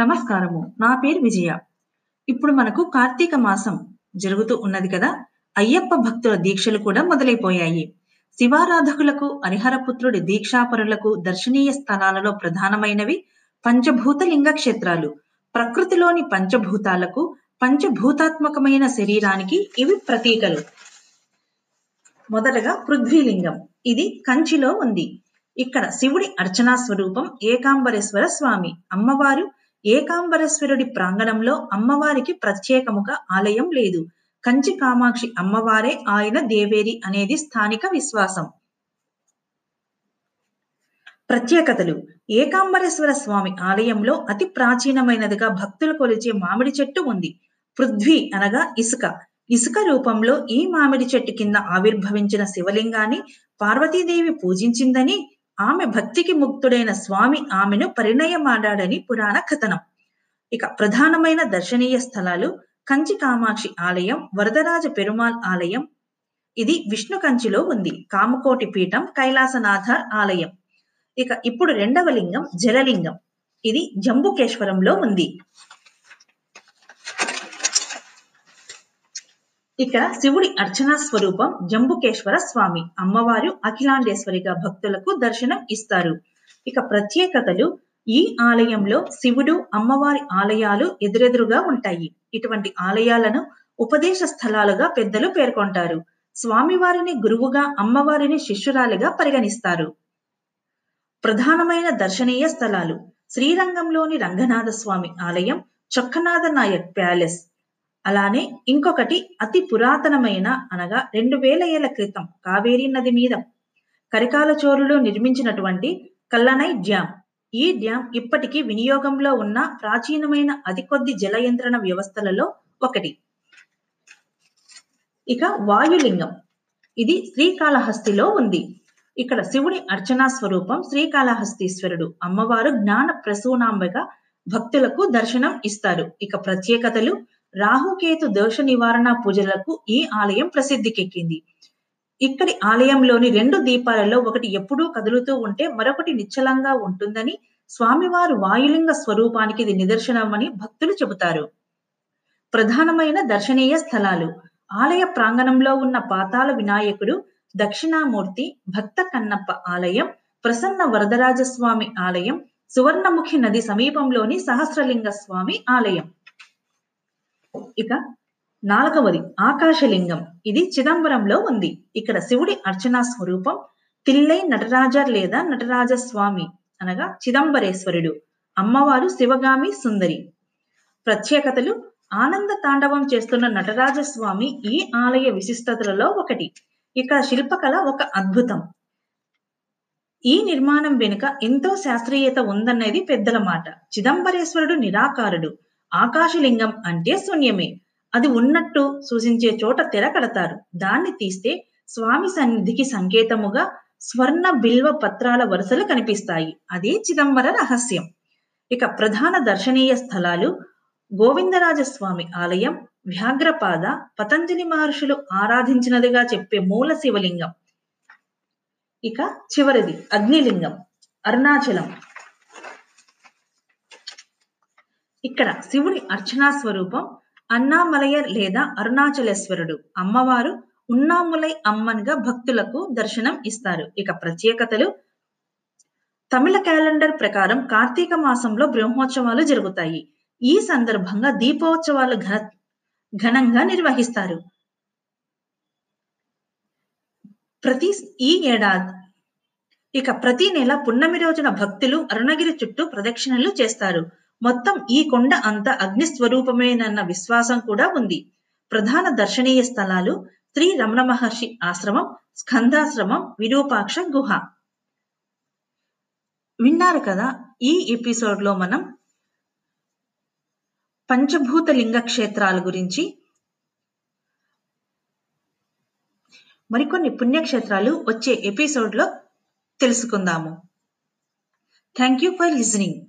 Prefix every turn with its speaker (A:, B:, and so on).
A: నమస్కారము. నా పేరు విజయ. ఇప్పుడు మనకు కార్తీక మాసం జరుగుతూ ఉన్నది కదా అయ్యప్ప భక్తుల దీక్షలు కూడా మొదలైపోయాయి. శివారాధకులకు హరిహరపుత్రుడి దీక్షాపరులకు దర్శనీయ స్థలాలలో ప్రధానమైనవి పంచభూత లింగ క్షేత్రాలు. ప్రకృతిలోని పంచభూతాలకు పంచభూతాత్మకమైన శరీరానికి ఇవి ప్రతీకలు. మొదటగా పృథ్వీలింగం. ఇది కంచిలో ఉంది. ఇక్కడ శివుడి అర్చనా స్వరూపం ఏకాంబరేశ్వర స్వామి. అమ్మవారు ఏకాంబరేశ్వరుడి ప్రాంగణంలో అమ్మవారికి ప్రత్యేకముగా ఆలయం లేదు. కంచి కామాక్షి అమ్మవారే ఆయన దేవేరి అనేది స్థానిక విశ్వాసం. ప్రత్యేకతలు. ఏకాంబరేశ్వర స్వామి ఆలయంలో అతి ప్రాచీనమైనదిగా భక్తులు కొలిచే మామిడి చెట్టు ఉంది. పృథ్వీ అనగా ఇసుక. ఇసుక రూపంలో ఈ మామిడి చెట్టు కింద ఆవిర్భవించిన శివలింగాన్ని పార్వతీదేవి పూజించిందని ఆమె భక్తికి ముక్తుడైన స్వామి ఆమెను పరిణయమాడాడని పురాణ కథనం. ఇక ప్రధానమైన దర్శనీయ స్థలాలు కంచి కామాక్షి ఆలయం వరదరాజ పెరుమాల్ ఆలయం. ఇది విష్ణు కంచిలో ఉంది. కామకోటి పీఠం కైలాసనాథ ఆలయం. ఇక ఇప్పుడు రెండవ లింగం జలలింగం. ఇది జంబుకేశ్వరంలో ఉంది. ఇక్కడ శివుడి అర్చనా స్వరూపం జంబుకేశ్వర స్వామి. అమ్మవారు అఖిలాండేశ్వరిగా భక్తులకు దర్శనం ఇస్తారు. ఇక ప్రత్యేకతలు ఈ ఆలయంలో శివుడు అమ్మవారి ఆలయాలు ఎదురెదురుగా ఉంటాయి. ఇటువంటి ఆలయాలను ఉపదేశ స్థలాలుగా పెద్దలు పేర్కొంటారు. స్వామివారిని గురువుగా అమ్మవారిని శిష్యురాలిగా పరిగణిస్తారు. ప్రధానమైన దర్శనీయ స్థలాలు. శ్రీరంగంలోని రంగనాథ స్వామి ఆలయం చొక్కనాథ నాయక్ ప్యాలెస్. అలానే ఇంకొకటి అతి పురాతనమైన అనగా రెండు వేల ఏళ్ళ క్రితం కావేరీ నది మీద కరికాల చోరులో నిర్మించినటువంటి కల్లనై డ్యాం ఈ డ్యామ్ ఇప్పటికీ వినియోగంలో ఉన్న ప్రాచీనమైన అతి కొద్ది జలయంత్రణ వ్యవస్థలలో ఒకటి. ఇక వాయులింగం. ఇది శ్రీకాళహస్తిలో ఉంది. ఇక్కడ శివుడి అర్చనా స్వరూపం శ్రీకాళహస్తీశ్వరుడు. అమ్మవారు జ్ఞాన ప్రసూనాంబగా భక్తులకు దర్శనం ఇస్తారు. ఇక ప్రత్యేకతలు రాహుకేతు దోష నివారణ పూజలకు ఈ ఆలయం ప్రసిద్ధికెక్కింది. ఇక్కడి ఆలయంలోని రెండు దీపాలలో ఒకటి ఎప్పుడూ కదులుతూ ఉంటే మరొకటి నిశ్చలంగా ఉంటుందని స్వామివారు వాయులింగ స్వరూపానికి ఇది నిదర్శనమని భక్తులు చెబుతారు. ప్రధానమైన దర్శనీయ స్థలాలు. ఆలయ ప్రాంగణంలో ఉన్న పాతాల వినాయకుడు దక్షిణామూర్తి భక్త కన్నప్ప ఆలయం ప్రసన్న వరదరాజస్వామి ఆలయం సువర్ణముఖి నది సమీపంలోని సహస్రలింగ స్వామి ఆలయం. ఇక నాలుగవది ఆకాశలింగం. ఇది చిదంబరంలో ఉంది. ఇక్కడ శివుడి అర్చనా స్వరూపం తిల్లై నటరాజర్ లేదా నటరాజ స్వామి అనగా చిదంబరేశ్వరుడు. అమ్మవారు శివగామి సుందరి. ప్రత్యేకతలు ఆనంద తాండవం చేస్తున్న నటరాజ స్వామి ఈ ఆలయ విశిష్టతలలో ఒకటి. ఇక్కడ శిల్పకళ ఒక అద్భుతం. ఈ నిర్మాణం వెనుక ఎంతో శాస్త్రీయత ఉందన్నది పెద్దల మాట. చిదంబరేశ్వరుడు నిరాకారుడు. ఆకాశలింగం అంటే శూన్యమే. అది ఉన్నట్టు సూచించే చోట తెర కడతారు. దాన్ని తీస్తే స్వామి సన్నిధికి సంకేతముగా స్వర్ణ బిల్వ పత్రాల వరుసలు కనిపిస్తాయి. అదే చిదంబర రహస్యం. ఇక ప్రధాన దర్శనీయ స్థలాలు గోవిందరాజస్వామి ఆలయం వ్యాఘ్రపాద పతంజలి మహర్షులు ఆరాధించినదిగా చెప్పే మూల శివలింగం. ఇక చివరిది అగ్నిలింగం అరుణాచలం. ఇక్కడ శివుడి అర్చనా స్వరూపం అన్నామలయర్ లేదా అరుణాచలేశ్వరుడు. అమ్మవారు ఉన్నాములై అమ్మన్గా భక్తులకు దర్శనం ఇస్తారు. ఇక ప్రత్యేకతలు. తమిళ క్యాలెండర్ ప్రకారం కార్తీక మాసంలో బ్రహ్మోత్సవాలు జరుగుతాయి. ఈ సందర్భంగా దీపోత్సవాలు ఘన ఘనంగా నిర్వహిస్తారు. ప్రతి ఈ ఏడాది ఇక ప్రతి నెల పున్నమి రోజున భక్తులు అరుణగిరి చుట్టూ ప్రదక్షిణలు చేస్తారు. మొత్తం ఈ కొండ అంత అగ్ని స్వరూపమేనన్న విశ్వాసం కూడా ఉంది. ప్రధాన దర్శనీయ స్థలాలు శ్రీ రమణ మహర్షి ఆశ్రమం స్కందాశ్రమం విరూపాక్ష గుహ. విన్నారు కదా ఈ ఎపిసోడ్లో మనం పంచభూత లింగ క్షేత్రాల గురించి మరికొన్ని పుణ్యక్షేత్రాలు వచ్చే ఎపిసోడ్లో తెలుసుకుందాము. Thank you for listening